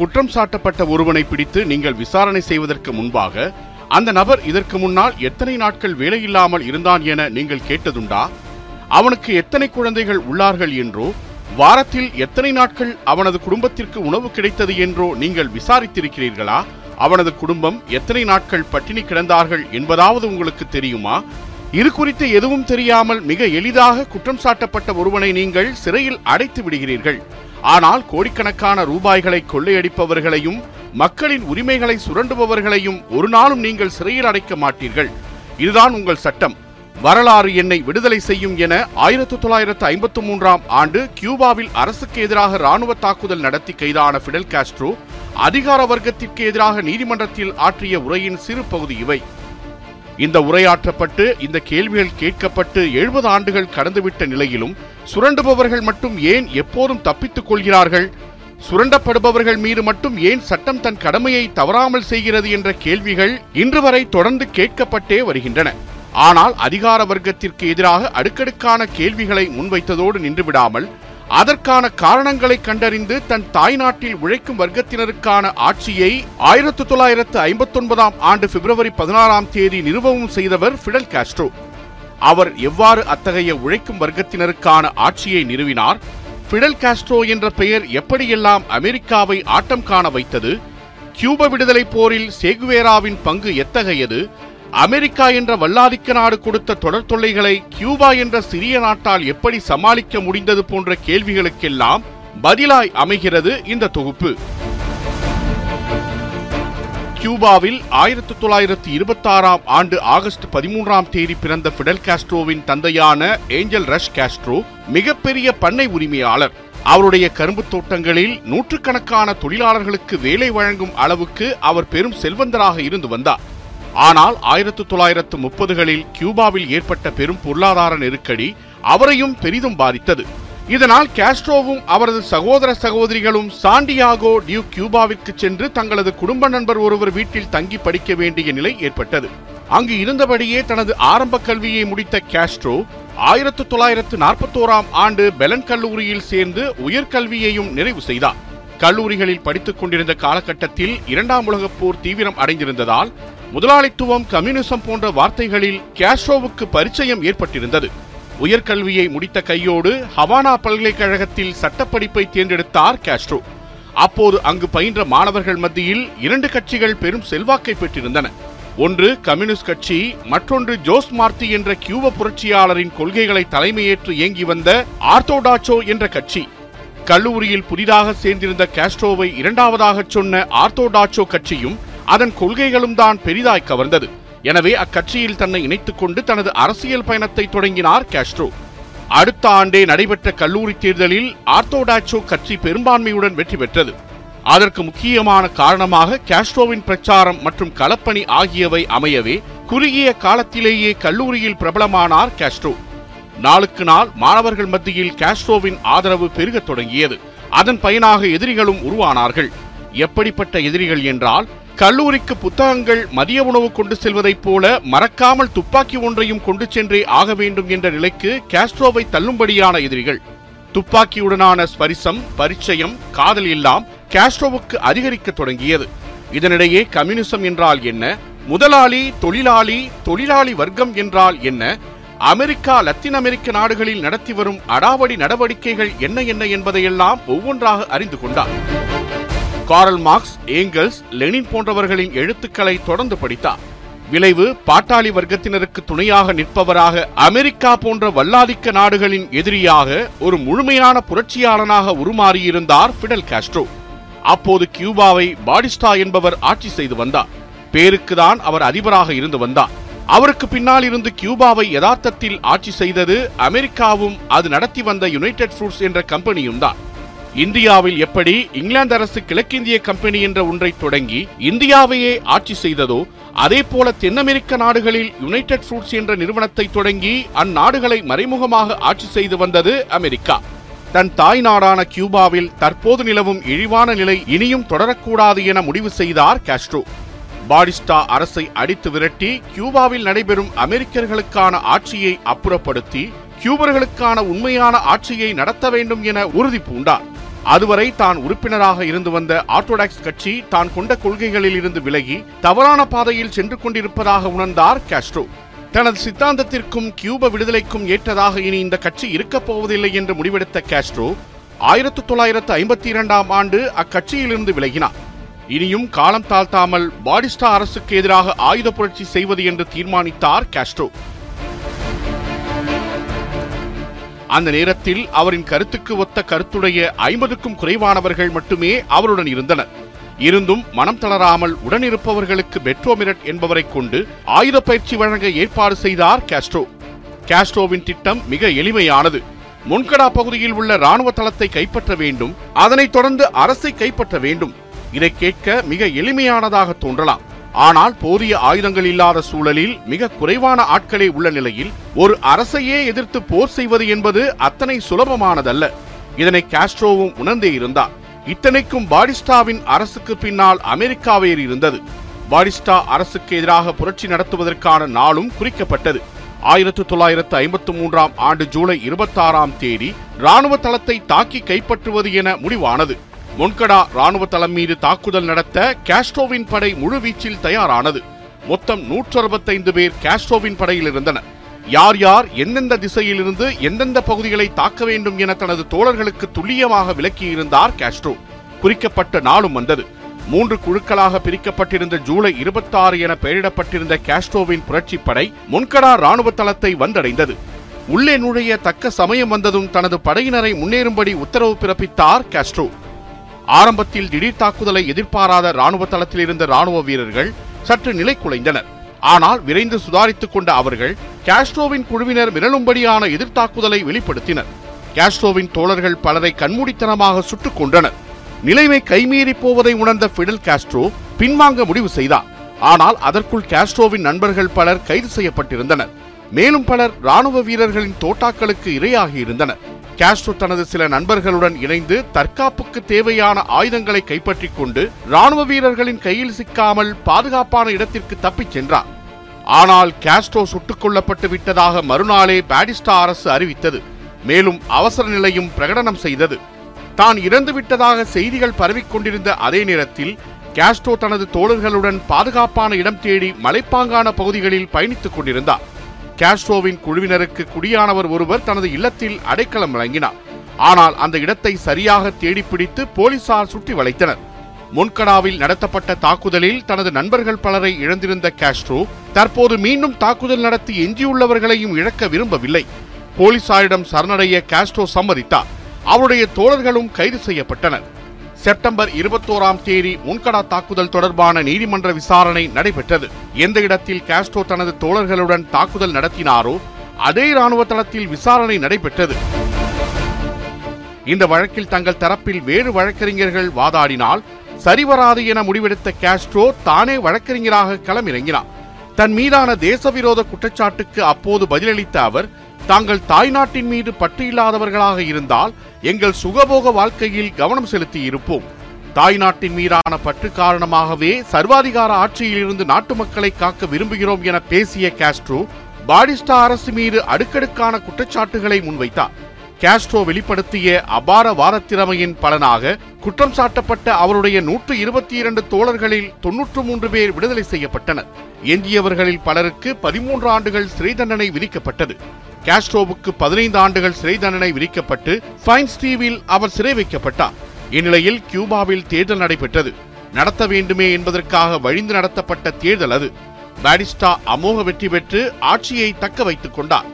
குற்றம் சாட்டப்பட்ட ஒருவனை பிடித்து நீங்கள் விசாரணை செய்வதற்கு முன்பாக அந்த நபர் இதற்கு முன்னால் எத்தனை நாட்கள் வேலையில்லாமல் இருந்தான் என நீங்கள் கேட்டதுண்டா? அவனுக்கு எத்தனை குழந்தைகள் உள்ளார்கள் என்றோ வாரத்தில் எத்தனை நாட்கள் அவனது குடும்பத்திற்கு உணவு கிடைத்தது என்றோ நீங்கள் விசாரித்திருக்கிறீர்களா? அவனது குடும்பம் எத்தனை நாட்கள் பட்டினி கிடந்தார்கள் என்பதாவது உங்களுக்கு தெரியுமா? இது குறித்து எதுவும் தெரியாமல் மிக எளிதாக குற்றம் சாட்டப்பட்ட ஒருவனை நீங்கள் சிறையில் அடைத்து விடுகிறீர்கள். ஆனால் கோடிக்கணக்கான ரூபாய்களை கொள்ளையடிப்பவர்களையும் மக்களின் உரிமைகளை சுரண்டுபவர்களையும் ஒரு நாளும் நீங்கள் சிறையில் அடைக்க மாட்டீர்கள். இதுதான் உங்கள் சட்டம். வரலாறு என்னை விடுதலை செய்யும் என ஆயிரத்தி தொள்ளாயிரத்து ஐம்பத்தி மூன்றாம் ஆண்டு கியூபாவில் அரசுக்கு எதிராக ராணுவ தாக்குதல் நடத்தி கைதான பிடல் காஸ்ட்ரோ அதிகார வர்க்கத்திற்கு எதிராக நீதிமன்றத்தில் ஆற்றிய உரையின் சிறு பகுதி இவை. இந்த உரையாற்றப்பட்டு இந்த கேள்விகள் கேட்கப்பட்டு எழுபது ஆண்டுகள் கடந்துவிட்ட நிலையிலும் சுரண்டுபவர்கள் மட்டும் ஏன் எப்போதும் தப்பித்துக் கொள்கிறார்கள்? சுரண்டப்படுபவர்கள் மீது மட்டும் ஏன் சட்டம் தன் கடமையை தவறாமல் செய்கிறது என்ற கேள்விகள் இன்று வரை தொடர்ந்து கேட்கப்பட்டே வருகின்றன. ஆனால் அதிகார வர்க்கத்திற்கு எதிராக அடுக்கடுக்கான கேள்விகளை முன்வைத்ததோடு நின்றுவிடாமல் அதற்கான காரணங்களை கண்டறிந்து தன் தாய்நாட்டில் உழைக்கும் வர்க்கத்தினருக்கான ஆட்சியை ஆயிரத்தி தொள்ளாயிரத்து ஐம்பத்தொன்பதாம் ஆண்டு பிப்ரவரி பதினாறாம் தேதி நிறுவவும் செய்தவர் ஃபிடல் காஸ்ட்ரோ. அவர் எவ்வாறு அத்தகைய உழைக்கும் வர்க்கத்தினருக்கான ஆட்சியை நிறுவினார்? ஃபிடல் காஸ்ட்ரோ என்ற பெயர் எப்படியெல்லாம் அமெரிக்காவை ஆட்டம் காண வைத்தது? கியூப விடுதலை போரில் சேகுவேராவின் பங்கு எத்தகையது? அமெரிக்கா என்ற வல்லாதிக்க நாடு கொடுத்த தொடர் தொல்லைகளை கியூபா என்ற சிறிய நாட்டால் எப்படி சமாளிக்க முடிந்தது போன்ற கேள்விகளுக்கெல்லாம் பதிலாய் அமைகிறது இந்த தொகுப்பு. கியூபாவில் ஆயிரத்தி தொள்ளாயிரத்தி இருபத்தி ஆறாம் ஆண்டு ஆகஸ்ட் பதிமூன்றாம் தேதி பிறந்த பிடல் காஸ்ட்ரோவின் தந்தையான ஏஞ்சல் ரஷ் காஸ்ட்ரோ மிகப்பெரிய பண்ணை உரிமையாளர். அவருடைய கரும்பு தோட்டங்களில் நூற்றுக்கணக்கான தொழிலாளர்களுக்கு வேலை வழங்கும் அளவுக்கு அவர் பெரும் செல்வந்தராக இருந்து வந்தார். ஆனால் ஆயிரத்து தொள்ளாயிரத்து முப்பதுகளில் கியூபாவில் ஏற்பட்ட பெரும் பொருளாதார நெருக்கடி அவரையும் பெரிதும் பாதித்தது. இதனால் கேஸ்ட்ரோவும் அவரது சகோதர சகோதரிகளும் சாண்டியாகோ டியூ கியூபாவிற்கு சென்று தங்களது குடும்ப நண்பர் ஒருவர் வீட்டில் தங்கி படிக்க வேண்டிய நிலை ஏற்பட்டது. அங்கு இருந்தபடியே தனது ஆரம்ப கல்வியை முடித்த கேஸ்ட்ரோ ஆயிரத்து தொள்ளாயிரத்து நாற்பத்தோராம் ஆண்டு பெலன் கல்லூரியில் சேர்ந்து உயர்கல்வியையும் நிறைவு செய்தார். கல்லூரிகளில் படித்துக் கொண்டிருந்த காலகட்டத்தில் இரண்டாம் உலகப் போர் தீவிரம் அடைந்திருந்ததால் முதலாளித்துவம் கம்யூனிசம் போன்ற வார்த்தைகளில் காஸ்ட்ரோவுக்கு பரிச்சயம் ஏற்பட்டிருந்தது. உயர்கல்வியை முடித்த கையோடு ஹவானா பல்கலைக்கழகத்தில் சட்டப்படிப்பை தேர்ந்தெடுத்தார் காஸ்ட்ரோ அப்போது அங்கு பயின்ற மாணவர்கள் மத்தியில் இரண்டு கட்சிகள் பெரும் செல்வாக்கை பெற்றிருந்தன. ஒன்று கம்யூனிஸ்ட் கட்சி மற்றொன்று ஜோஸ் மார்த்தி என்ற கியூப புரட்சியாளரின் கொள்கைகளை தலைமையேற்று இயங்கி வந்த ஆர்த்தோடாச்சோ என்ற கட்சி. கல்லூரியில் புதிதாக சேர்ந்திருந்த காஸ்ட்ரோவை இரண்டாவதாக சொன்ன ஆர்த்தோடாச்சோ கட்சியும் அதன் கொள்கைகளும் தான் பெரிதாய் கவர்ந்தது. எனவே அக்கட்சியில் தன்னை இணைத்துக் கொண்டு தனது அரசியல் பயணத்தை தொடங்கினார் காஸ்ட்ரோ அடுத்த ஆண்டே நடைபெற்ற கல்லூரி தேர்தலில் ஆர்த்தோடாக்சோ கட்சி பெரும்பான்மையுடன் வெற்றி பெற்றது. அதற்கு முக்கியமான காரணமாக காஸ்ட்ரோவின் பிரச்சாரம் மற்றும் களப்பணி ஆகியவை அமையவே குறுகிய காலத்திலேயே கல்லூரியில் பிரபலமானார் காஸ்ட்ரோ நாளுக்கு நாள் மாணவர்கள் மத்தியில் காஸ்ட்ரோவின் ஆதரவு பெருகத் தொடங்கியது. அதன் பயனாக எதிரிகளும் உருவானார்கள். எப்படிப்பட்ட எதிரிகள் என்றால் கல்லூரிக்கு புத்தகங்கள் மதிய உணவு கொண்டு செல்வதைப் போல மறக்காமல் துப்பாக்கி ஒன்றையும் கொண்டு சென்றே ஆக வேண்டும் என்ற நிலைக்கு காஸ்ட்ரோவை தள்ளும்படியான எதிரிகள். துப்பாக்கியுடனான ஸ்பரிசம் பரிச்சயம் காதல் எல்லாம் காஸ்ட்ரோவுக்கு அதிகரிக்க தொடங்கியது. இதனிடையே கம்யூனிசம் என்றால் என்ன? முதலாளி தொழிலாளி தொழிலாளி வர்க்கம் என்றால் என்ன? அமெரிக்கா லத்தீன் அமெரிக்க நாடுகளில் நடத்தி வரும் அடாவடி நடவடிக்கைகள் என்ன என்ன என்பதையெல்லாம் ஒவ்வொன்றாக அறிந்து கொண்டார். காரல் மார்க்ஸ் ஏங்கல்ஸ் லெனின் போன்றவர்களின் எழுத்துக்களை தொடர்ந்து படித்தார். விளைவு பாட்டாளி வர்க்கத்தினருக்கு துணையாக நிற்பவராக அமெரிக்கா போன்ற வல்லாதிக்க நாடுகளின் எதிரியாக ஒரு முழுமையான புரட்சியாளனாக உருமாறியிருந்தார் பிடல் காஸ்ட்ரோ. அப்போது கியூபாவை பாடிஸ்டா என்பவர் ஆட்சி செய்து வந்தார். பேருக்குதான் அவர் அதிபராக இருந்து வந்தார். அவருக்கு பின்னால் இருந்து கியூபாவை யதார்த்தத்தில் ஆட்சி செய்தது அமெரிக்காவும் அது நடத்தி வந்த யுனைடெட் ஃப்ரூட்ஸ் என்ற கம்பெனியும் தான். இந்தியாவில் எப்படி இங்கிலாந்து அரசு கிழக்கிந்திய கம்பெனி என்ற ஒன்றை தொடங்கி இந்தியாவையே ஆட்சி செய்ததோ அதே போல தென் அமெரிக்க நாடுகளில் யுனைடெட் ஃப்ரூட்ஸ் என்ற நிறுவனத்தை தொடங்கி அந்நாடுகளை மறைமுகமாக ஆட்சி செய்து வந்தது அமெரிக்கா. தன் தாய் நாடான கியூபாவில் தற்போது நிலவும் இழிவான நிலை இனியும் தொடரக்கூடாது என முடிவு செய்தார் காஸ்ட்ரோ. பாடிஸ்டா அரசை அடித்து விரட்டி கியூபாவில் நடைபெறும் அமெரிக்கர்களுக்கான ஆட்சியை அப்புறப்படுத்தி கியூபர்களுக்கான உண்மையான ஆட்சியை நடத்த வேண்டும் என உறுதி பூண்டார். அதுவரை தான் உறுப்பினராக இருந்து வந்த ஆர்த்தோடாக்ஸ் கட்சி தான் கொண்ட கொள்கைகளில் இருந்து விலகி தவறான பாதையில் சென்று கொண்டிருப்பதாக உணர்ந்தார் காஸ்ட்ரோ. தனது சித்தாந்தத்திற்கும் கியூப விடுதலைக்கும் ஏற்றதாக இனி இந்த கட்சி இருக்கப் போவதில்லை என்று முடிவெடுத்த காஸ்ட்ரோ ஆயிரத்து தொள்ளாயிரத்து ஐம்பத்தி இரண்டாம் ஆண்டு அக்கட்சியிலிருந்து விலகினார். இனியும் காலம் தாழ்த்தாமல் பாடிஸ்டா அரசுக்கு எதிராக ஆயுத புரட்சி செய்வது என்று தீர்மானித்தார் காஸ்ட்ரோ. அந்த நேரத்தில் அவரின் கருத்துக்கு ஒத்த கருத்துடைய ஐம்பதுக்கும் குறைவானவர்கள் மட்டுமே அவருடன் இருந்தனர். இருந்தும் மனம் தளராமல் உடனிருப்பவர்களுக்கு பெட்ரோமிரட் என்பவரை கொண்டு ஆயுத பயிற்சி வழங்க ஏற்பாடு செய்தார் காஸ்ட்ரோ. காஸ்ட்ரோவின் திட்டம் மிக எளிமையானது. முன்கடா பகுதியில் உள்ள ராணுவ தளத்தை கைப்பற்ற வேண்டும் அதனைத் தொடர்ந்து அரசை கைப்பற்ற வேண்டும். இதை கேட்க மிக எளிமையானதாக தோன்றலாம். ஆனால் போதிய ஆயுதங்கள் இல்லாத சூழலில் மிக குறைவான ஆட்களே உள்ள நிலையில் ஒரு அரசையே எதிர்த்து போர் செய்வது என்பது அத்தனை சுலபமானதல்ல. இதனை காஸ்ட்ரோவும் உணர்ந்தே இருந்தார். இத்தனைக்கும் பாடிஸ்டாவின் அரசுக்கு பின்னால் அமெரிக்காவே இருந்தது. பாடிஸ்டா அரசுக்கு எதிராக புரட்சி நடத்துவதற்கான நாளும் குறிக்கப்பட்டது. ஆயிரத்து தொள்ளாயிரத்து ஐம்பத்து மூன்றாம் ஆண்டு ஜூலை இருபத்தாறாம் தேதி ராணுவ தளத்தை தாக்கி கைப்பற்றுவது என முடிவானது. மொன்கடா ராணுவ தளம் மீது தாக்குதல் நடத்த காஸ்ட்ரோவின் படை முழுவீச்சில் தயாரானது. மொத்தம் நூற்று அறுபத்தைந்து பேர் காஸ்ட்ரோவின் படையில் இருந்தனர். யார் யார் எந்தெந்த திசையிலிருந்து எந்தெந்த பகுதிகளை தாக்க வேண்டும் என தனது தோழர்களுக்கு துல்லியமாக விளக்கியிருந்தார் காஸ்ட்ரோ. குறிக்கப்பட்ட நாளும் வந்தது. மூன்று குழுக்களாக பிரிக்கப்பட்டிருந்த ஜூலை இருபத்தாறு என பெயரிடப்பட்டிருந்த காஸ்ட்ரோவின் புரட்சிப்படை முன்கடா ராணுவ தளத்தை வந்தடைந்தது. உள்ளே நுழைய தக்க சமயம் வந்ததும் தனது படையினரை முன்னேறும்படி உத்தரவு பிறப்பித்தார் காஸ்ட்ரோ. ஆரம்பத்தில் திடீர் தாக்குதலை எதிர்பாராத ராணுவ தளத்தில் இருந்த ராணுவ வீரர்கள் சற்று நிலை குலைந்தனர். ஆனால் விரைந்து சுதாரித்துக் கொண்ட அவர்கள் காஸ்ட்ரோவின் குழுவினர் மிரளும்படியான எதிர்த்தாக்குதலை வெளிப்படுத்தினர். காஸ்ட்ரோவின் தோழர்கள் பலரை கண்மூடித்தனமாக சுட்டுக் கொண்டனர் நிலைமை கைமீறி போவதை உணர்ந்த பிடல் காஸ்ட்ரோ பின்வாங்க முடிவு செய்தார். ஆனால் அதற்குள் காஸ்ட்ரோவின் நண்பர்கள் பலர் கைது செய்யப்பட்டிருந்தனர். மேலும் பலர் ராணுவ வீரர்களின் தோட்டாக்களுக்கு இரையாகி இருந்தனர். காஸ்ட்ரோ தனது சில நண்பர்களுடன் இணைந்து தற்காப்புக்கு தேவையான ஆயுதங்களை கைப்பற்றிக் கொண்டு ராணுவ வீரர்களின் கையில் சிக்காமல் பாதுகாப்பான இடத்திற்கு தப்பிச் சென்றார். ஆனால் காஸ்ட்ரோ சுட்டுக் கொல்லப்பட்டு விட்டதாக மறுநாளே பாடிஸ்டா அரசு அறிவித்தது. மேலும் அவசர நிலையும் பிரகடனம் செய்தது. தான் இறந்துவிட்டதாக செய்திகள் பரவிக் கொண்டிருந்த அதே நேரத்தில் காஸ்ட்ரோ தனது தோழர்களுடன் பாதுகாப்பான இடம் தேடி மலைப்பாங்கான பகுதிகளில் பயணித்துக் கொண்டிருந்தார். காஸ்ட்ரோவின் குழுவினருக்கு குடியானவர் ஒருவர் தனது இல்லத்தில் அடைக்கலம் வழங்கினார். ஆனால் அந்த இடத்தை சரியாக தேடிப்பிடித்து போலீசார் சுற்றி வளைத்தனர். முன்கடாவில் நடத்தப்பட்ட தாக்குதலில் தனது நண்பர்கள் பலரை இழந்திருந்த காஸ்ட்ரோ தற்போது மீண்டும் தாக்குதல் நடத்தி எஞ்சியுள்ளவர்களையும் இழக்க விரும்பவில்லை. போலீசாரிடம் சரணடைய காஸ்ட்ரோ சம்மதித்தார். அவருடைய தோழர்களும் கைது செய்யப்பட்டனர். செப்டம்பர் இருபத்தோராம் தேதி முன்கடா தாக்குதல் தொடர்பான நீதிமன்ற விசாரணை நடைபெற்றது. எந்த இடத்தில் காஸ்ட்ரோ தனது தோழர்களுடன் தாக்குதல் நடத்தினாரோ அதே ராணுவ தளத்தில் விசாரணை நடைபெற்றது. இந்த வழக்கில் தங்கள் தரப்பில் வேறு வழக்கறிஞர்கள் வாதாடினால் சரிவராது என முடிவெடுத்த காஸ்ட்ரோ தானே வழக்கறிஞராக களமிறங்கினார். தன் மீதான தேசவிரோத குற்றச்சாட்டுக்கு அப்போது பதிலளித்த அவர் தாங்கள் தாய்நாட்டின் மீது பற்று இல்லாதவர்களாக இருந்தால் எங்கள் சுகபோக வாழ்க்கையில் கவனம் செலுத்தி இருப்போம். தாய்நாட்டின் மீதான பற்று காரணமாகவே சர்வாதிகார ஆட்சியிலிருந்து நாட்டு மக்களை காக்க விரும்புகிறோம் என பேசிய காஸ்ட்ரோ பாடிஸ்டா அரசு மீது அடுக்கடுக்கான குற்றச்சாட்டுகளை முன்வைத்தார். காஸ்ட்ரோ வெளிப்படுத்திய அபார வாரத்திறமையின் பலனாக குற்றம் சாட்டப்பட்ட அவருடைய நூற்று இருபத்தி இரண்டு தோழர்களில் தொன்னூற்று மூன்று பேர் விடுதலை செய்யப்பட்டனர். எஞ்சியவர்களில் பலருக்கு பதிமூன்று ஆண்டுகள் சிறை தண்டனை விதிக்கப்பட்டது. காஸ்ட்ரோவுக்கு பதினைந்து ஆண்டுகள் சிறை தண்டனை விதிக்கப்பட்டு ஃபைன்ஸ் தீவில் அவர் சிறை வைக்கப்பட்டார். இந்நிலையில் கியூபாவில் தேர்தல் நடைபெற்றது. நடத்த வேண்டுமே என்பதற்காக வழிந்து நடத்தப்பட்ட தேர்தல் அது. பாடிஸ்டா அமோக வெற்றி பெற்று ஆட்சியை தக்க வைத்துக் கொண்டார்.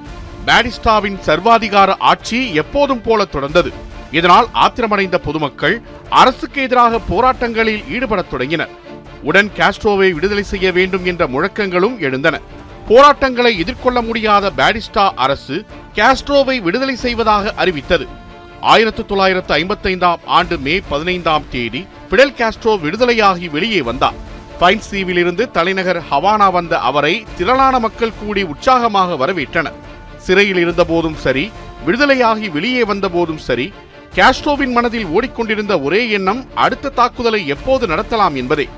பாடிஸ்டாவின் சர்வாதிகார ஆட்சி எப்போதும் போல தொடர்ந்தது. இதனால் ஆத்திரமடைந்த பொதுமக்கள் அரசுக்கு எதிராக போராட்டங்களில் ஈடுபடத் தொடங்கினர். உடன் காஸ்ட்ரோவை விடுதலை செய்ய வேண்டும் என்ற முழக்கங்களும் எழுந்தன. போராட்டங்களை எதிர்கொள்ள முடியாத பாடிஸ்டா அரசு காஸ்ட்ரோவை விடுதலை செய்வதாக அறிவித்தது. ஆயிரத்து தொள்ளாயிரத்து ஐம்பத்தைந்தாம் ஆண்டு மே பதினைந்தாம் தேதி பிடல் காஸ்ட்ரோ விடுதலையாகி வெளியே வந்தார். பைன்ஸ் தீவிலிருந்து தலைநகர் ஹவானா வந்த அவரை திரளான மக்கள் கூடி உற்சாகமாக வரவேற்றனர். சிறையில் இருந்தபோதும் சரி விடுதலையாகி வெளியே வந்த போதும் சரி காஸ்ட்ரோவின் மனதில் ஓடிக்கொண்டிருந்த ஒரே எண்ணம் அடுத்த தாக்குதலை எப்போது நடத்தலாம் என்பதே.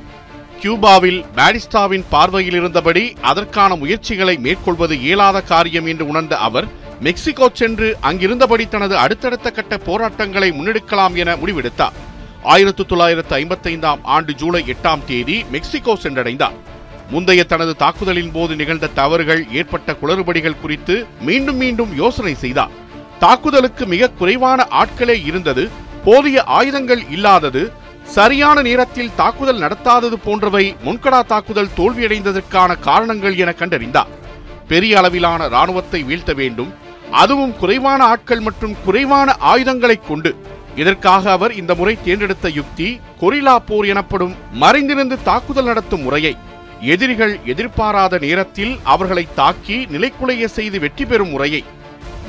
கியூபாவில் பாடிஸ்டாவின் பார்வையில் இருந்தபடி அதற்கான முயற்சிகளை மேற்கொள்வது இயலாத காரியம் என்று உணர்ந்த அவர் மெக்சிகோ சென்று அங்கிருந்தபடி தனது அடுத்தடுத்த கட்ட போராட்டங்களை முன்னெடுக்கலாம் என முடிவெடுத்தார். ஆயிரத்து தொள்ளாயிரத்து ஐம்பத்தைந்தாம் ஆண்டு ஜூலை எட்டாம் தேதி மெக்சிகோ சென்றடைந்தார். முந்தைய தனது தாக்குதலின் போது நிகழ்ந்த தவறுகள் ஏற்பட்ட குளறுபடிகள் குறித்து மீண்டும் மீண்டும் யோசனை செய்தார். தாக்குதலுக்கு மிக குறைவான ஆட்களே இருந்தது போதிய ஆயுதங்கள் இல்லாதது சரியான நேரத்தில் தாக்குதல் நடத்தாதது போன்றவை முன்கடா தாக்குதல் தோல்வியடைந்ததற்கான காரணங்கள் என கண்டறிந்தார் பெரிய அளவிலான ராணுவத்தை வீழ்த்த வேண்டும். அதுவும் குறைவான ஆட்கள் மற்றும் குறைவான ஆயுதங்களைக் கொண்டு. இதற்காக அவர் இந்த முறை தேர்ந்தெடுத்த யுக்தி கொரில்லா போர் எனப்படும் மறைந்திருந்து தாக்குதல் நடத்தும் முறையை. எதிரிகள் எதிர்பாராத நேரத்தில் அவர்களை தாக்கி நிலைக்குலைய செய்து வெற்றி பெறும் முறையை.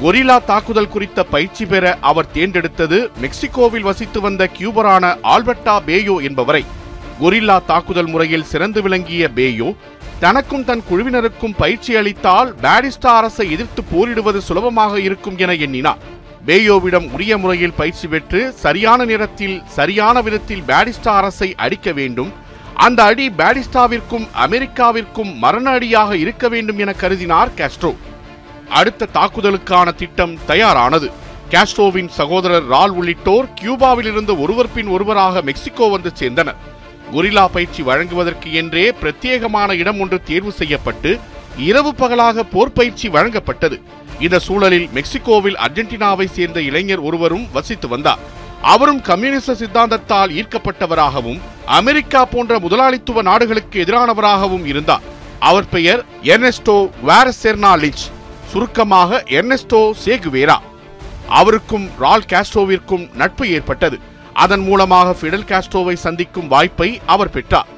கொரிலா தாக்குதல் குறித்த பயிற்சி பெற அவர் தேர்ந்தெடுத்தது மெக்சிகோவில் வசித்து வந்த கியூபரான ஆல்பர்டா பேயோ என்பவரை. கொரில்லா தாக்குதல் முறையில் சிறந்து விளங்கிய பேயோ தனக்கும் தன் குழுவினருக்கும் பயிற்சி அளித்தால் பாரிஸ்டா அரசை எதிர்த்து போரிடுவது சுலபமாக இருக்கும் என எண்ணினார். பேயோவிடம் உரிய முறையில் பயிற்சி பெற்று சரியான நேரத்தில் சரியான விதத்தில் பாரிஸ்டா அரசை அடிக்க வேண்டும். அந்த அடி பாரிஸ்டாவிற்கும் அமெரிக்காவிற்கும் மரண அடியாக இருக்க வேண்டும் என கருதினார் காஸ்ட்ரோ. அடுத்த தாக்குதலுக்கான திட்டம் தயாரானது. காஸ்ட்ரோவின் சகோதரர் ரால் உள்ளிட்டோர் கியூபாவிலிருந்து ஒருவர் பின் ஒருவராக மெக்சிகோ வந்து சேர்ந்தனர். கொரில்லா பயிற்சி வழங்குவதற்கு என்றே பிரத்யேகமான இடம் ஒன்று தேர்வு செய்யப்பட்டு இரவு பகலாக போர் பயிற்சி வழங்கப்பட்டது. இந்த சூழலில் மெக்சிகோவில் அர்ஜென்டினாவை சேர்ந்த இளைஞர் ஒருவரும் வசித்து வந்தார். அவரும் கம்யூனிச சித்தாந்தத்தால் ஈர்க்கப்பட்டவராகவும் அமெரிக்கா போன்ற முதலாளித்துவ நாடுகளுக்கு எதிரானவராகவும் இருந்தார். அவர் பெயர் எர்னெஸ்டோ வேரசெர்னா லிச் சுருக்கமாக எர்னெஸ்டோ சேகுவேரா அவருக்கும் ரால் காஸ்ட்ரோவிற்கும் நட்பு ஏற்பட்டது. அதன் மூலமாக ஃபிடல் காஸ்ட்ரோவை சந்திக்கும் வாய்ப்பை அவர் பெற்றார்.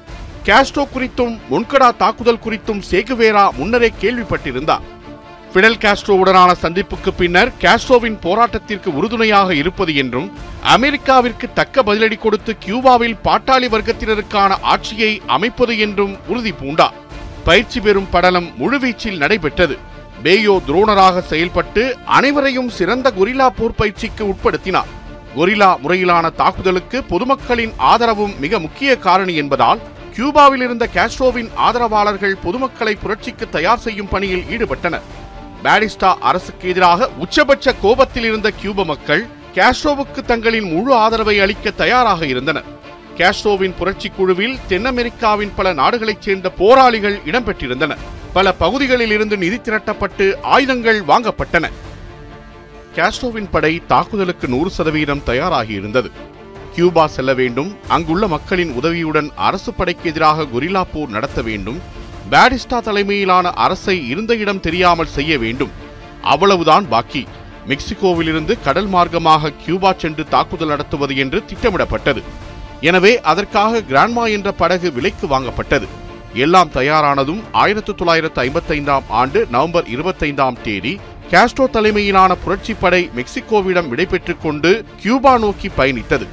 காஸ்ட்ரோ குறித்தும் முன்கடா தாக்குதல் குறித்தும் சேகுவேரா முன்னரே கேள்விப்பட்டிருந்தார். ஃபிடல் காஸ்ட்ரோவுடனான சந்திப்புக்கு பின்னர் காஸ்ட்ரோவின் போராட்டத்திற்கு உறுதுணையாக இருப்பது என்றும் அமெரிக்காவிற்கு தக்க பதிலடி கொடுத்து கியூபாவில் பாட்டாளி வர்க்கத்தினருக்கான ஆட்சியை அமைப்பது என்றும் உறுதி பூண்டார். பயிற்சி பெறும் படலம் முழுவீச்சில் நடைபெற்றது. பேயோ துரோணராக செயல்பட்டு அனைவரையும் சிறந்த கொரில்லா போர் பயிற்சிக்கு உட்படுத்தினார். கொரில்லா முறையிலான தாக்குதலுக்கு பொதுமக்களின் ஆதரவும் மிக முக்கிய காரணி என்பதால் கியூபாவில் இருந்த காஸ்ட்ரோவின் ஆதரவாளர்கள் பொதுமக்களை புரட்சிக்கு தயார் செய்யும் பணியில் ஈடுபட்டனர். பாடிஸ்டா அரசுக்கு எதிராக உச்சபட்ச கோபத்தில் இருந்த கியூப மக்கள் காஸ்ட்ரோவுக்கு தங்களின் முழு ஆதரவை அளிக்க தயாராக இருந்தனர். காஸ்ட்ரோவின் புரட்சி குழுவில் தென் அமெரிக்காவின் பல நாடுகளைச் சேர்ந்த போராளிகள் இடம்பெற்றிருந்தனர். பல பகுதிகளில் இருந்து நிதி திரட்டப்பட்டு ஆயுதங்கள் வாங்கப்பட்டன. காஸ்ட்ரோவின் படை தாக்குதலுக்கு நூறு சதவீதம் தயாராகியிருந்தது. கியூபா செல்ல வேண்டும் அங்குள்ள மக்களின் உதவியுடன் அரசு படைக்கு எதிராக கொரில்லா போர் நடத்த வேண்டும் பேடிஸ்டா தலைமையிலான அரசை இருந்த இடம் தெரியாமல் செய்ய வேண்டும். அவ்வளவுதான் பாக்கி. மெக்சிகோவிலிருந்து கடல் மார்க்கமாக கியூபா சென்று தாக்குதல் நடத்துவது என்று திட்டமிடப்பட்டது. எனவே அதற்காக கிராண்ட்மா என்ற படகு விலைக்கு வாங்கப்பட்டது. எல்லாம் தயாரானதும் ஆயிரத்து தொள்ளாயிரத்து ஐம்பத்தைந்தாம் ஆண்டு நவம்பர் இருபத்தைந்தாம் தேதி காஸ்ட்ரோ தலைமையிலான புரட்சி படை மெக்சிகோவிடம் விடைபெற்றுக் கொண்டு கியூபா நோக்கி பயணித்தது.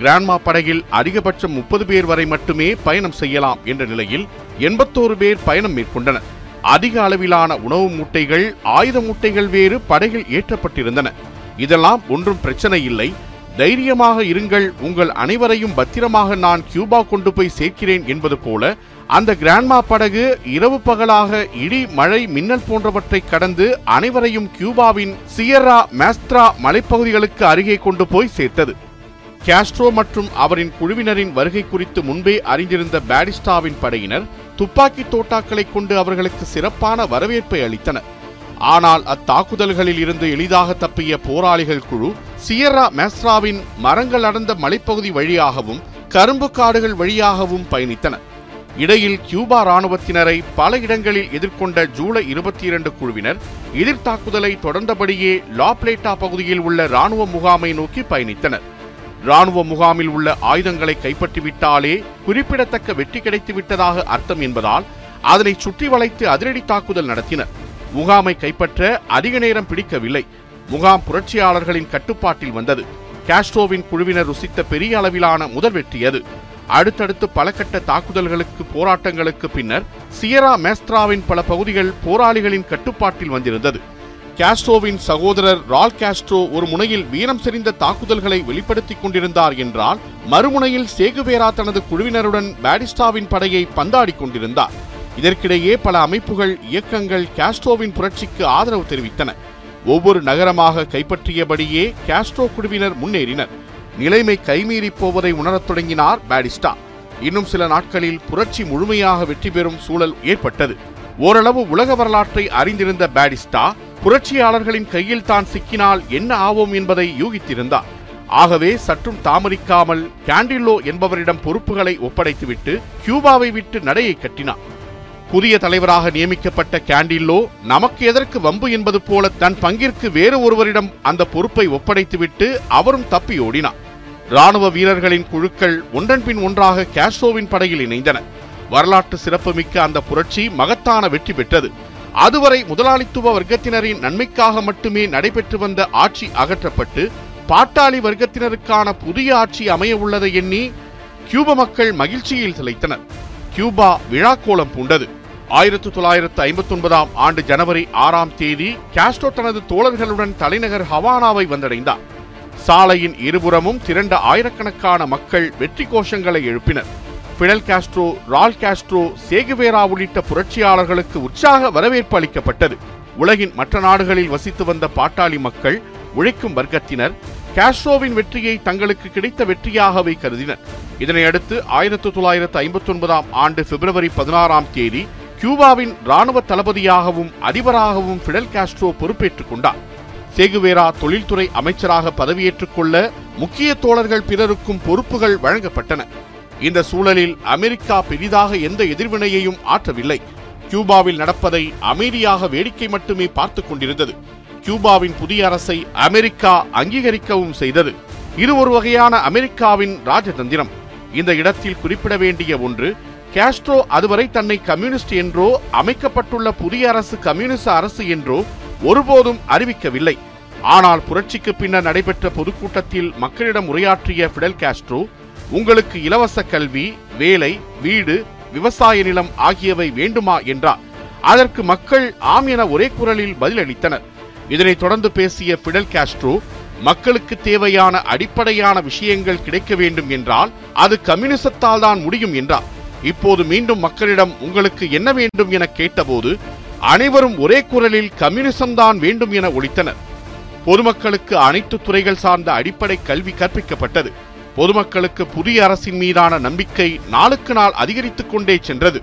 கிராண்ட்மா படகில் அதிகபட்சம் முப்பது பேர் வரை மட்டுமே பயணம் செய்யலாம் என்ற நிலையில் எண்பத்தோரு பேர் பயணம் மேற்கொண்டனர். அதிக அளவிலான உணவு மூட்டைகள் ஆயுத மூட்டைகள் வேறு படகில் ஏற்றப்பட்டிருந்தன. இதெல்லாம் ஒன்றும் பிரச்சனை இல்லை. தைரியமாக இருங்கள். உங்கள் அனைவரையும் பத்திரமாக நான் கியூபா கொண்டு போய் சேர்க்கிறேன் என்பது போல அந்த கிராண்ட்மா படகு இரவு பகலாக இடி மழை மின்னல் போன்றவற்றை கடந்து அனைவரையும் கியூபாவின் சியரா மேஸ்த்ரா மலைப்பகுதிகளுக்கு அருகே கொண்டு போய் சேர்த்தது. காஸ்ட்ரோ மற்றும் அவரின் குழுவினரின் வருகை குறித்து முன்பே அறிந்திருந்த பாடிஸ்டாவின் படையினர் துப்பாக்கி தோட்டாக்களை கொண்டு அவர்களுக்கு சிறப்பான வரவேற்பை அளித்தனர். ஆனால் அத்தாக்குதல்களில் இருந்து எளிதாக தப்பிய போராளிகள் குழு சியரா மேஸ்ராவின் மரங்கள் அடர்ந்த மலைப்பகுதி வழியாகவும் கரும்பு காடுகள் வழியாகவும் பயணித்தனர். இடையில் கியூபா ராணுவத்தினரை பல இடங்களில் எதிர்கொண்ட ஜூலை இருபத்தி இரண்டு குழுவினர் எதிர்த்தாக்குதலை தொடர்ந்தபடியே லாப்லேட்டா பகுதியில் உள்ள ராணுவ முகாமை நோக்கி பயணித்தனர். ராணுவ முகாமில் உள்ள ஆயுதங்களை கைப்பற்றிவிட்டாலே குறிப்பிடத்தக்க வெற்றி கிடைத்து விட்டதாக அர்த்தம் என்பதால் அதனை சுற்றி வளைத்து அதிரடி தாக்குதல் நடத்தினர். முகாமை கைப்பற்ற அதிக நேரம் பிடிக்கவில்லை. முகாம் புரட்சியாளர்களின் கட்டுப்பாட்டில் வந்தது. காஸ்ட்ரோவின் குழுவினர் ருசித்த பெரிய அளவிலான முதல் வெற்றி அது. அடுத்தடுத்து பல கட்ட தாக்குதல்களுக்கு போராட்டங்களுக்கு பின்னர் சியரா மேஸ்த்ராவின் பல பகுதிகள் போராளிகளின் கட்டுப்பாட்டில் வந்திருந்தது. காஸ்ட்ரோவின் சகோதரர் ரால் காஸ்ட்ரோ ஒரு முனையில் வீரம் செறிந்த தாக்குதல்களை வெளிப்படுத்திக் கொண்டிருந்தார் என்றால் மறுமுனையில் சேகுவேரா தனது குழுவினருடன் பாடிஸ்டாவின் படையை பந்தாடி கொண்டிருந்தார். இதற்கிடையே பல அமைப்புகள் இயக்கங்கள் காஸ்ட்ரோவின் புரட்சிக்கு ஆதரவு தெரிவித்தன. ஒவ்வொரு நகரமாக கைப்பற்றியபடியே காஸ்ட்ரோ குழுவினர் முன்னேறினர். நிலைமை கைமீறி போவதை உணரத் தொடங்கினார் பாடிஸ்டா இன்னும் சில நாட்களில் புரட்சி முழுமையாக வெற்றி பெறும் சூழல் ஏற்பட்டது. ஓரளவு உலக வரலாற்றை அறிந்திருந்த பாடிஸ்டா புரட்சியாளர்களின் கையில் தான் சிக்கினால் என்ன ஆவோம் என்பதை யூகித்திருந்தார். ஆகவே சற்றும் தாமதிக்காமல் கேண்டில்லோ என்பவரிடம் பொறுப்புகளை ஒப்படைத்துவிட்டு கியூபாவை விட்டு நடையை கட்டினார். புதிய தலைவராக நியமிக்கப்பட்ட கேண்டில்லோ நமக்கு எதற்கு வம்பு என்பது போல தன் பங்கிற்கு வேறு ஒருவரிடம் அந்த பொறுப்பை ஒப்படைத்துவிட்டு அவரும் தப்பி ஓடினார் ராணுவ வீரர்களின் குழுக்கள் ஒன்றன்பின் ஒன்றாக கேஸ்ட்ரோவின் படையில் இணைந்தன. வரலாற்று சிறப்புமிக்க அந்த புரட்சி மகத்தான வெற்றி பெற்றது. அதுவரை முதலாளித்துவ வர்க்கத்தினரின் நன்மைக்காக மட்டுமே நடைபெற்று வந்த ஆட்சி அகற்றப்பட்டு பாட்டாளி வர்க்கத்தினருக்கான புதிய ஆட்சி அமைய உள்ளதை எண்ணி கியூப மக்கள் மகிழ்ச்சியில் திளைத்தனர். கியூபா விழாக்கோலம் பூண்டது. ஆயிரத்து தொள்ளாயிரத்து ஐம்பத்தி ஒன்பதாம் ஆண்டு ஜனவரி ஆறாம் தேதி காஸ்ட்ரோ தனது தோழர்களுடன் தலைநகர் ஹவானாவை வந்தடைந்தார். சாலையின் இருபுறமும் திரண்ட ஆயிரக்கணக்கான மக்கள் வெற்றி கோஷங்களை எழுப்பினர். Fidel Castro Raul Castro Che Guevara உள்ளிட்ட புரட்சியாளர்களுக்கு உற்சாக வரவேற்பு அளிக்கப்பட்டது. உலகின் மற்ற நாடுகளில் வசித்து வந்த பாட்டாளி மக்கள் உழைக்கும் வர்க்கத்தினர் காஸ்ட்ரோவின் வெற்றியை தங்களுக்கு கிடைத்த வெற்றியாகவே கருதினர். இதனையடுத்து ஆயிரத்து தொள்ளாயிரத்து ஐம்பத்தி ஒன்பதாம் ஆண்டு பிப்ரவரி பதினாறாம் தேதி கியூபாவின் ராணுவ தளபதியாகவும் அதிபராகவும் பிடல் காஸ்ட்ரோ பொறுப்பேற்றுக் கொண்டார். சேகுவேரா தொழில்துறை அமைச்சராக பதவியேற்றுக் கொள்ள முக்கிய தோழர்கள் பிறருக்கும் பொறுப்புகள் வழங்கப்பட்டன. இந்த சூழலில் அமெரிக்கா பெரிதாக எந்த எதிர்வினையையும் ஆற்றவில்லை. கியூபாவில் நடப்பதை அமைதியாக வேடிக்கை மட்டுமே பார்த்துக் கொண்டிருந்தது. கியூபாவின் புதிய அரசை அமெரிக்கா அங்கீகரிக்கவும் செய்தது. இது ஒரு வகையான அமெரிக்காவின் ராஜதந்திரம். இந்த இடத்தில் குறிப்பிட வேண்டிய ஒன்று கேஸ்ட்ரோ அதுவரை தன்னை கம்யூனிஸ்ட் என்றோ அமைக்கப்பட்டுள்ள புதிய அரசு கம்யூனிச அரசு என்றோ ஒருபோதும் அறிவிக்கவில்லை. ஆனால் புரட்சிக்கு பின்னர் நடைபெற்ற பொதுக்கூட்டத்தில் மக்களிடம் உரையாற்றிய பிடல் காஸ்ட்ரோ உங்களுக்கு இலவச கல்வி வேலை வீடு விவசாய நிலம் ஆகியவை வேண்டுமா? என்றார். அதற்கு மக்கள் ஆம் என ஒரே குரலில் பதிலளித்தனர். இதனைத் தொடர்ந்து பேசிய பிடல் காஸ்ட்ரோ மக்களுக்கு தேவையான அடிப்படையான விஷயங்கள் கிடைக்க வேண்டும் என்றால் அது கம்யூனிசத்தால் தான் முடியும் என்றார். இப்போது மீண்டும் மக்களிடம் உங்களுக்கு என்ன வேண்டும்? என கேட்டபோது அனைவரும் ஒரே குரலில் கம்யூனிசம் தான் வேண்டும் என ஒழித்தனர் பொதுமக்களுக்கு அனைத்து துறைகள் சார்ந்த அடிப்படை கல்வி கற்பிக்கப்பட்டது. பொதுமக்களுக்கு புதிய அரசின் மீதான நம்பிக்கை நாளுக்கு நாள் அதிகரித்துக் கொண்டே சென்றது.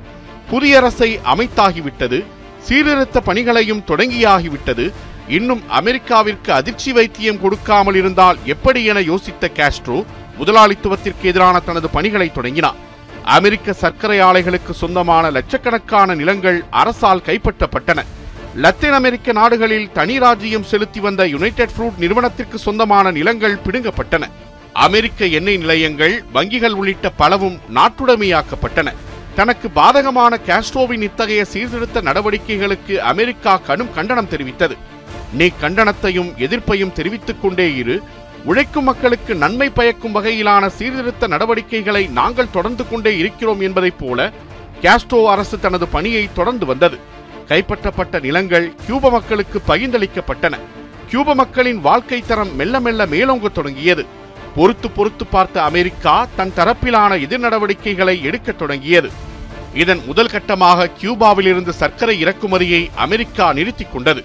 புதிய அரசை அமைத்தாகிவிட்டது. சீர்திருத்த பணிகளையும் தொடங்கியாகிவிட்டது. இன்னும் அமெரிக்காவிற்கு அதிர்ச்சி வைத்தியம் கொடுக்காமல் இருந்தால் எப்படி என யோசித்த காஸ்ட்ரோ முதலாளித்துவத்திற்கு எதிரான தனது பணிகளை தொடங்கினார். அமெரிக்க சர்க்கரை ஆலைகளுக்கு சொந்தமான லட்சக்கணக்கான நிலங்கள் அரசால் கைப்பற்றப்பட்டன. லத்தீன் அமெரிக்க நாடுகளில் தனி ராஜ்யம் செலுத்தி வந்த யுனைடெட் ஃப்ரூட் நிறுவனத்திற்கு சொந்தமான நிலங்கள் பிடுங்கப்பட்டன. அமெரிக்க எண்ணெய் நிலையங்கள் வங்கிகள் உள்ளிட்ட பலவும் நாட்டுடைமையாக்கப்பட்டன. தனக்கு பாதகமான காஸ்ட்ரோவின் இத்தகைய சீர்திருத்த நடவடிக்கைகளுக்கு அமெரிக்கா கடும் கண்டனம் தெரிவித்தது. நீ கண்டனத்தையும் எதிர்ப்பையும் தெரிவித்துக் கொண்டே இரு. உழைக்கும் மக்களுக்கு நன்மை பயக்கும் வகையிலான சீர்திருத்த நடவடிக்கைகளை நாங்கள் தொடர்ந்து கொண்டே இருக்கிறோம் என்பதைப் போல காஸ்ட்ரோ அரசு தனது பணியை தொடர்ந்து வந்தது. கைப்பற்றப்பட்ட நிலங்கள் கியூப மக்களுக்கு பகிர்ந்தளிக்கப்பட்டன. கியூப மக்களின் வாழ்க்கை தரம் மெல்ல மெல்ல மேலோங்கத் தொடங்கியது. பொறுத்து பொறுத்து பார்த்த அமெரிக்கா தன் தரப்பிலான எதிர் நடவடிக்கைகளை எடுக்கத் தொடங்கியது. இதன் முதல் கட்டமாக கியூபாவிலிருந்து சர்க்கரை இறக்குமதியை அமெரிக்கா நிறுத்திக் கொண்டது.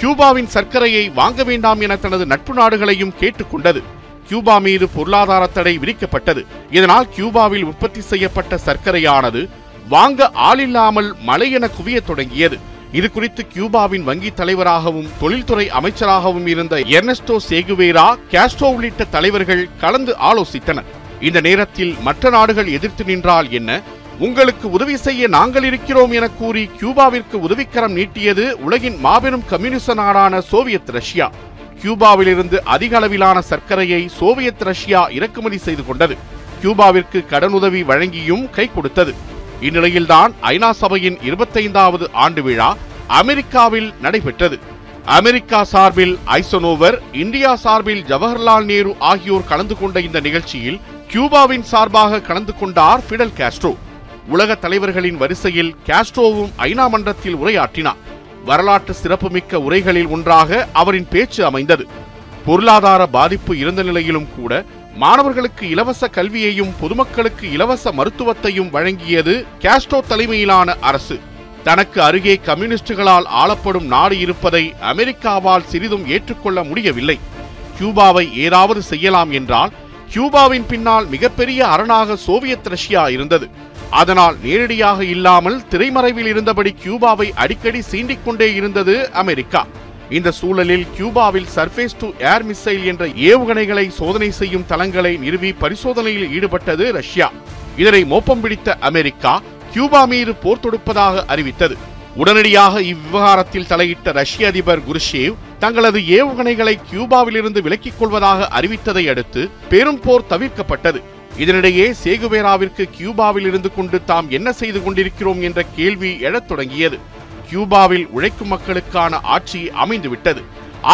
கியூபாவின் சர்க்கரையை வாங்க வேண்டாம் என தனது நட்பு நாடுகளையும் கேட்டுக்கொண்டது கியூபா மீது பொருளாதார தடை விதிக்கப்பட்டது. இதனால் கியூபாவில் உற்பத்தி செய்யப்பட்ட சர்க்கரையானது வாங்க ஆளில்லாமல் மழை என குவியத் தொடங்கியது. இது குறித்து கியூபாவின் வங்கி தலைவராகவும் தொழில்துறை அமைச்சராகவும் இருந்த எர்னஸ்டோ சேகுவேரா கேஸ்ட்ரோ உள்ளிட்ட தலைவர்கள் கலந்து ஆலோசித்தனர். இந்த நேரத்தில் மற்ற நாடுகள் எதிர்த்து நின்றால் என்ன? உங்களுக்கு உதவி செய்ய நாங்கள் இருக்கிறோம் என கூறி கியூபாவிற்கு உதவிக்கரம் நீட்டியது உலகின் மாபெரும் கம்யூனிச நாடான சோவியத் ரஷ்யா. கியூபாவிலிருந்து அதிக அளவிலான சர்க்கரையை சோவியத் ரஷ்யா இறக்குமதி செய்து கொண்டது. கியூபாவிற்கு கடனுதவி வழங்கியும் கை கொடுத்தது. இந்நிலையில்தான் ஐநா சபையின் இருபத்தைந்தாவது ஆண்டு விழா அமெரிக்காவில் நடைபெற்றது. அமெரிக்கா சார்பில் ஐசனோவர் இந்தியா சார்பில் ஜவஹர்லால் நேரு ஆகியோர் கலந்து கொண்ட இந்த நிகழ்ச்சியில் கியூபாவின் சார்பாக கலந்து கொண்டார் பிடல் காஸ்ட்ரோ. உலக தலைவர்களின் வரிசையில் காஸ்ட்ரோவும் ஐநா மன்றத்தில் உரையாற்றினார். வரலாற்று சிறப்புமிக்க உரைகளில் ஒன்றாக அவரின் பேச்சு அமைந்தது. பொருளாதார பாதிப்பு இருந்த நிலையிலும் கூட மாணவர்களுக்கு இலவச கல்வியையும் பொதுமக்களுக்கு இலவச மருத்துவத்தையும் வழங்கியது கேஸ்டோ தலைமையிலான அரசு. தனக்கு அருகே கம்யூனிஸ்டுகளால் ஆளப்படும் நாடு இருப்பதை அமெரிக்காவால் சிறிதும் ஏற்றுக்கொள்ள முடியவில்லை. கியூபாவை ஏதாவது செய்யலாம் என்றால் கியூபாவின் பின்னால் மிகப்பெரிய அரணாக சோவியத் ரஷ்யா இருந்தது. அதனால் நேரடியாக இல்லாமல் திரைமறைவில் இருந்தபடி கியூபாவை அடிக்கடி சீண்டிக்கொண்டே இருந்தது அமெரிக்கா. இந்த சூழலில் கியூபாவில் சர்ஃபேஸ் டு ஏர் மிசைல் என்ற ஏவுகணைகளை சோதனை செய்யும் தளங்களை நிறுவி பரிசோதனையில் ஈடுபட்டது ரஷ்யா. இதனை மோப்பம் பிடித்த அமெரிக்கா கியூபா மீது போர் தொடுப்பதாக அறிவித்தது. உடனடியாக இவ்விவகாரத்தில் தலையிட்ட ரஷ்ய அதிபர் குருஷேவ் தங்களது ஏவுகணைகளை கியூபாவிலிருந்து விலக்கிக் கொள்வதாக அறிவித்ததை அடுத்து பெரும் போர் தவிர்க்கப்பட்டது. இதனிடையே சேகுவேராவிற்கு கியூபாவில் இருந்து கொண்டு தாம் என்ன செய்து கொண்டிருக்கிறோம் என்ற கேள்வி எழத் தொடங்கியது. கியூபாவில் உழைக்கும் மக்களுக்கான ஆட்சி அமைந்துவிட்டது.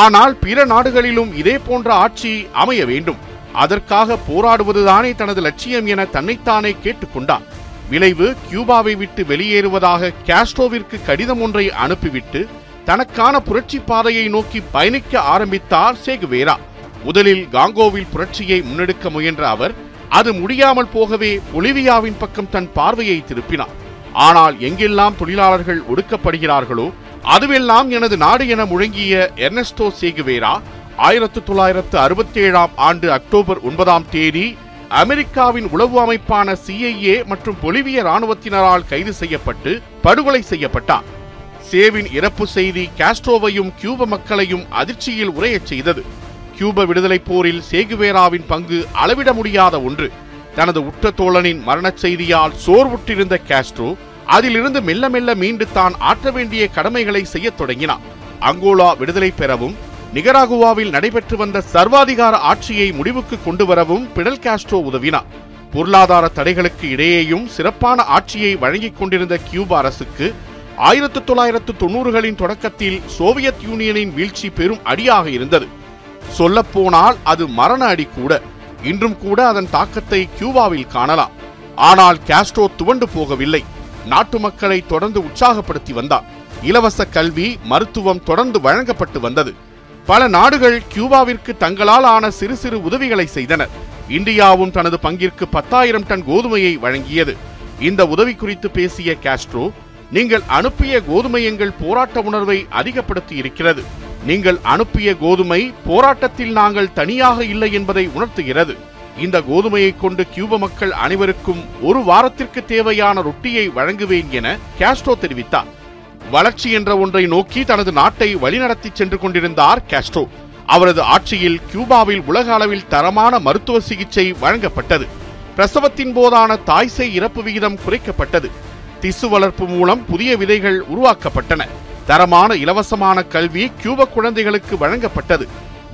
ஆனால் பிற நாடுகளிலும் இதே போன்ற ஆட்சி அமைய வேண்டும். அதற்காக போராடுவதுதானே தனது லட்சியம் என தன்னைத்தானே கேட்டுக்கொண்டார் விளைவு கியூபாவை விட்டு வெளியேறுவதாக காஸ்ட்ரோவிற்கு கடிதம் ஒன்றை அனுப்பிவிட்டு தனக்கான புரட்சி பாதையை நோக்கி பயணிக்க ஆரம்பித்தார் சேகுவேரா. முதலில் காங்கோவில் புரட்சியை முன்னெடுக்க முயன்ற அவர் அது முடியாமல் போகவே பொலிவியாவின் பக்கம் தன் பார்வையை திருப்பினார். ஆனால் எங்கெல்லாம் தொழிலாளர்கள் ஒடுக்கப்படுகிறார்களோ அதுவெல்லாம் எனது நாடு என முழங்கிய எர்னஸ்டோ சேகுவேரா ஆயிரத்து தொள்ளாயிரத்து அறுபத்தி ஏழாம் ஆண்டு அக்டோபர் ஒன்பதாம் தேதி அமெரிக்காவின் உளவு அமைப்பான சிஐஏ மற்றும் பொலிவிய ராணுவத்தினரால் கைது செய்யப்பட்டு படுகொலை செய்யப்பட்டார். சேவின் இறப்பு செய்தி காஸ்ட்ரோவையும் கியூப மக்களையும் அதிர்ச்சியில் உரையச் செய்தது. கியூப விடுதலைப் போரில் சேகுவேராவின் பங்கு அளவிட முடியாத ஒன்று. தனது உற்ற தோழனின் மரணச் செய்தியால் சோர்வுற்றிருந்த காஸ்ட்ரோ அதிலிருந்து மெல்ல மெல்ல மீண்டு தான் ஆற்ற வேண்டிய கடமைகளை செய்யத் தொடங்கினார். அங்கோலா விடுதலை பெறவும் நிகராகுவாவில் நடைபெற்று வந்த சர்வாதிகார ஆட்சியை முடிவுக்கு கொண்டு வரவும் பிடல் காஸ்ட்ரோ உதவினார். பொருளாதார தடைகளுக்கு இடையேயும் சிறப்பான ஆட்சியை வழங்கிக் கொண்டிருந்த கியூபா அரசுக்கு ஆயிரத்து தொள்ளாயிரத்து தொண்ணூறுகளின் தொடக்கத்தில் சோவியத் யூனியனின் வீழ்ச்சி பெரும் அடியாக இருந்தது. சொல்லப்போனால் அது மரண அடி கூட. இன்றும் கூட அதன் தாக்கத்தை கியூபாவில் காணலாம். ஆனால் காஸ்ட்ரோ துவண்டு போகவில்லை. நாட்டு மக்களை தொடர்ந்து உற்சாகப்படுத்தி வந்தார். இலவச கல்வி மருத்துவம் தொடர்ந்து வழங்கப்பட்டு வந்தது. பல நாடுகள் கியூபாவிற்கு தங்களால் ஆன சிறு சிறு உதவிகளை செய்தனர். இந்தியாவும் தனது பங்கிற்கு பத்தாயிரம் டன் கோதுமையை வழங்கியது. இந்த உதவி குறித்து பேசிய காஸ்ட்ரோ நீங்கள் அனுப்பிய கோதுமை எங்கள் போராட்ட உணர்வை அதிகப்படுத்தி இருக்கிறது. நீங்கள் அனுப்பிய கோதுமை போராட்டத்தில் நாங்கள் தனியாக இல்லை என்பதை உணர்த்துகிறது. இந்த கோதுமையை கொண்டு கியூப மக்கள் அனைவருக்கும் ஒரு வாரத்திற்கு தேவையான ரொட்டியை வழங்குவேன் என காஸ்ட்ரோ தெரிவித்தார். வளர்ச்சி என்ற ஒன்றை நோக்கி தனது நாட்டை வழிநடத்தி சென்று கொண்டிருந்தார் கேஸ்ட்ரோ. அவரது ஆட்சியில் கியூபாவில் உலக அளவில் தரமான மருத்துவ சிகிச்சை வழங்கப்பட்டது. பிரசவத்தின் போதான தாய்சை இறப்பு விகிதம் குறைக்கப்பட்டது. திசு வளர்ப்பு மூலம் புதிய விதைகள் உருவாக்கப்பட்டன. தரமான இலவசமான கல்வி கியூப குழந்தைகளுக்கு வழங்கப்பட்டது.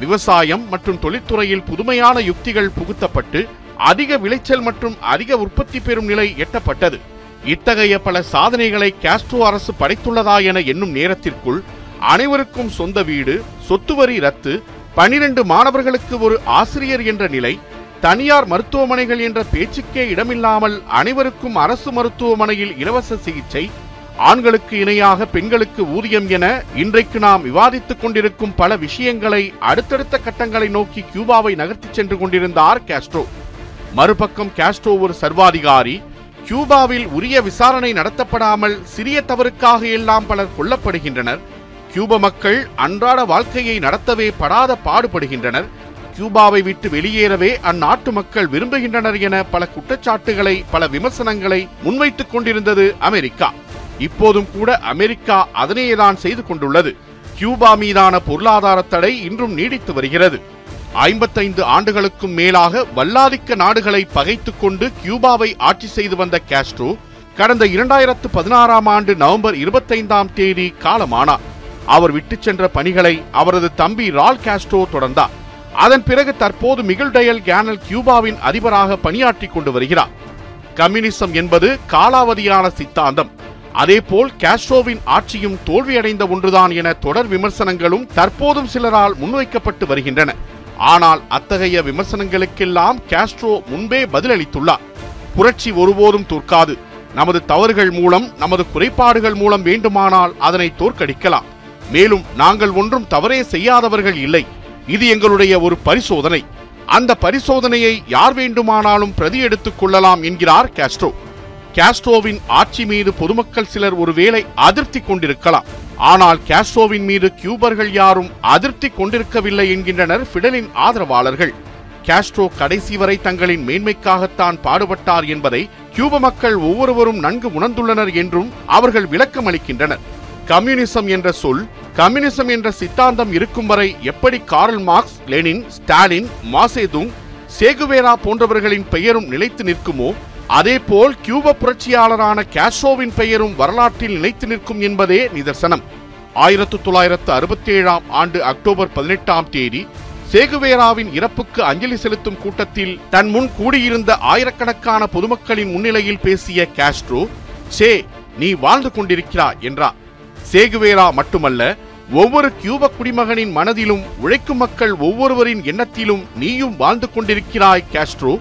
விவசாயம் மற்றும் தொழில்துறையில் புதுமையான யுக்திகள் புகுத்தப்பட்டு அதிக விளைச்சல் மற்றும் அதிக உற்பத்தி பெறும் நிலை எட்டப்பட்டது. இத்தகைய பல சாதனைகளை காஸ்ட்ரோ அரசு படைத்துள்ளதா என எண்ணும் நேரத்திற்குள் அனைவருக்கும் சொந்த வீடு சொத்துவரி ரத்து பனிரெண்டு மாணவர்களுக்கு ஒரு ஆசிரியர் என்ற நிலை தனியார் மருத்துவமனைகள் என்ற பேச்சுக்கே இடமில்லாமல் அனைவருக்கும் அரசு மருத்துவமனையில் இலவச சிகிச்சை ஆண்களுக்கு இணையாக பெண்களுக்கு ஊதியம் என இன்றைக்கு நாம் விவாதித்துக் கொண்டிருக்கும் பல விஷயங்களை அடுத்தடுத்த கட்டங்களை நோக்கி கியூபாவை நகர்த்திச் சென்று கொண்டிருந்தார் கேஸ்ட்ரோ. மறுபக்கம் காஸ்ட்ரோ ஒரு சர்வாதிகாரி. கியூபாவில் உரிய விசாரணை நடத்தப்படாமல் சிறிய தவறுக்காக எல்லாம் பலர் கொல்லப்படுகின்றனர். கியூப மக்கள் அன்றாட வாழ்க்கையை நடத்தவே படாத பாடுபடுகின்றனர். கியூபாவை விட்டு வெளியேறவே அந்நாட்டு மக்கள் விரும்புகின்றனர் என பல குற்றச்சாட்டுகளை பல விமர்சனங்களை முன்வைத்துக் கொண்டிருந்தது அமெரிக்கா. இப்போதும் கூட அமெரிக்கா அதனையேதான் செய்து கொண்டுள்ளது. கியூபா மீதான பொருளாதார தடை இன்றும் நீடித்து வருகிறது. ஐம்பத்தைந்து ஆண்டுகளுக்கும் மேலாக வல்லாதிக்க நாடுகளை பகைத்துக் கொண்டு கியூபாவை ஆட்சி செய்து வந்த காஸ்ட்ரோ கடந்த இரண்டாயிரத்து பதினாறாம் ஆண்டு நவம்பர் இருபத்தைந்தாம் தேதி காலமானார். அவர் விட்டுச் சென்ற பணிகளை அவரது தம்பி ரால் காஸ்ட்ரோ தொடர்ந்தார். அதன் பிறகு தற்போது மிகில் டயல் கேனல் கியூபாவின் அதிபராக பணியாற்றிக் கொண்டு வருகிறார். கம்யூனிசம் என்பது காலாவதியான சித்தாந்தம். அதேபோல் காஸ்ட்ரோவின் ஆட்சியும் தோல்வியடைந்த ஒன்றுதான் என தொடர் விமர்சனங்களும் தற்போதும் சிலரால் முன்வைக்கப்பட்டு வருகின்றன. ஆனால் அத்தகைய விமர்சனங்களுக்கெல்லாம் காஸ்ட்ரோ முன்பே பதிலளித்துள்ளார். புரட்சி ஒருபோதும் தோற்காது. நமது தவறுகள் மூலம் நமது குறைபாடுகள் மூலம் வேண்டுமானால் அதனை தோற்கடிக்கலாம். மேலும் நாங்கள் ஒன்றும் தவறே செய்யாதவர்கள் இல்லை. இது எங்களுடைய ஒரு பரிசோதனை. அந்த பரிசோதனையை யார் வேண்டுமானாலும் பிரதி எடுத்துக் கொள்ளலாம் என்கிறார் காஸ்ட்ரோ. காஸ்ட்ரோவின் ஆட்சி மீது பொதுமக்கள் சிலர் ஒருவேளை அதிருப்தி கொண்டிருக்கலாம். ஆனால் காஸ்ட்ரோவின் மீது கியூபர்கள் யாரும் அதிருப்தி கொண்டிருக்கவில்லை என்கின்றனர் ஃபிடலின் ஆதரவாளர்கள். காஸ்ட்ரோ கடைசி வரை தங்களின் மேன்மைக்காகத்தான் பாடுபட்டார் என்பதை கியூப மக்கள் ஒவ்வொருவரும் நன்கு உணர்ந்துள்ளனர் என்றும் அவர்கள் விளக்கம் அளிக்கின்றனர். கம்யூனிசம் என்ற சொல் கம்யூனிசம் என்ற சித்தாந்தம் இருக்கும் வரை எப்படி Karl Marx Lenin Stalin Mao Zedong Che Guevara போன்றவர்களின் பெயரும் நிலைத்து நிற்குமோ அதேபோல் கியூப புரட்சியாளரான கேஷோவின் பெயரும் வரலாற்றில் நிலைத்து நிற்கும் என்பதே நிதர்சனம். ஆயிரத்து தொள்ளாயிரத்து அறுபத்தி ஏழாம் ஆண்டு அக்டோபர் பதினெட்டாம் தேதி சேகுவேராவின் இறப்புக்கு அஞ்சலி செலுத்தும் கூட்டத்தில் தன் முன் கூடியிருந்த ஆயிரக்கணக்கான பொதுமக்களின் முன்னிலையில் பேசிய காஸ்ட்ரோ சே நீ வாழ்ந்து கொண்டிருக்கிறாய் என்றார். சேகுவேரா மட்டுமல்ல ஒவ்வொரு கியூப குடிமகனின் மனதிலும் உழைக்கும் மக்கள் ஒவ்வொருவரின் எண்ணத்திலும் நீயும் வாழ்ந்து கொண்டிருக்கிறாய் காஸ்ட்ரோ.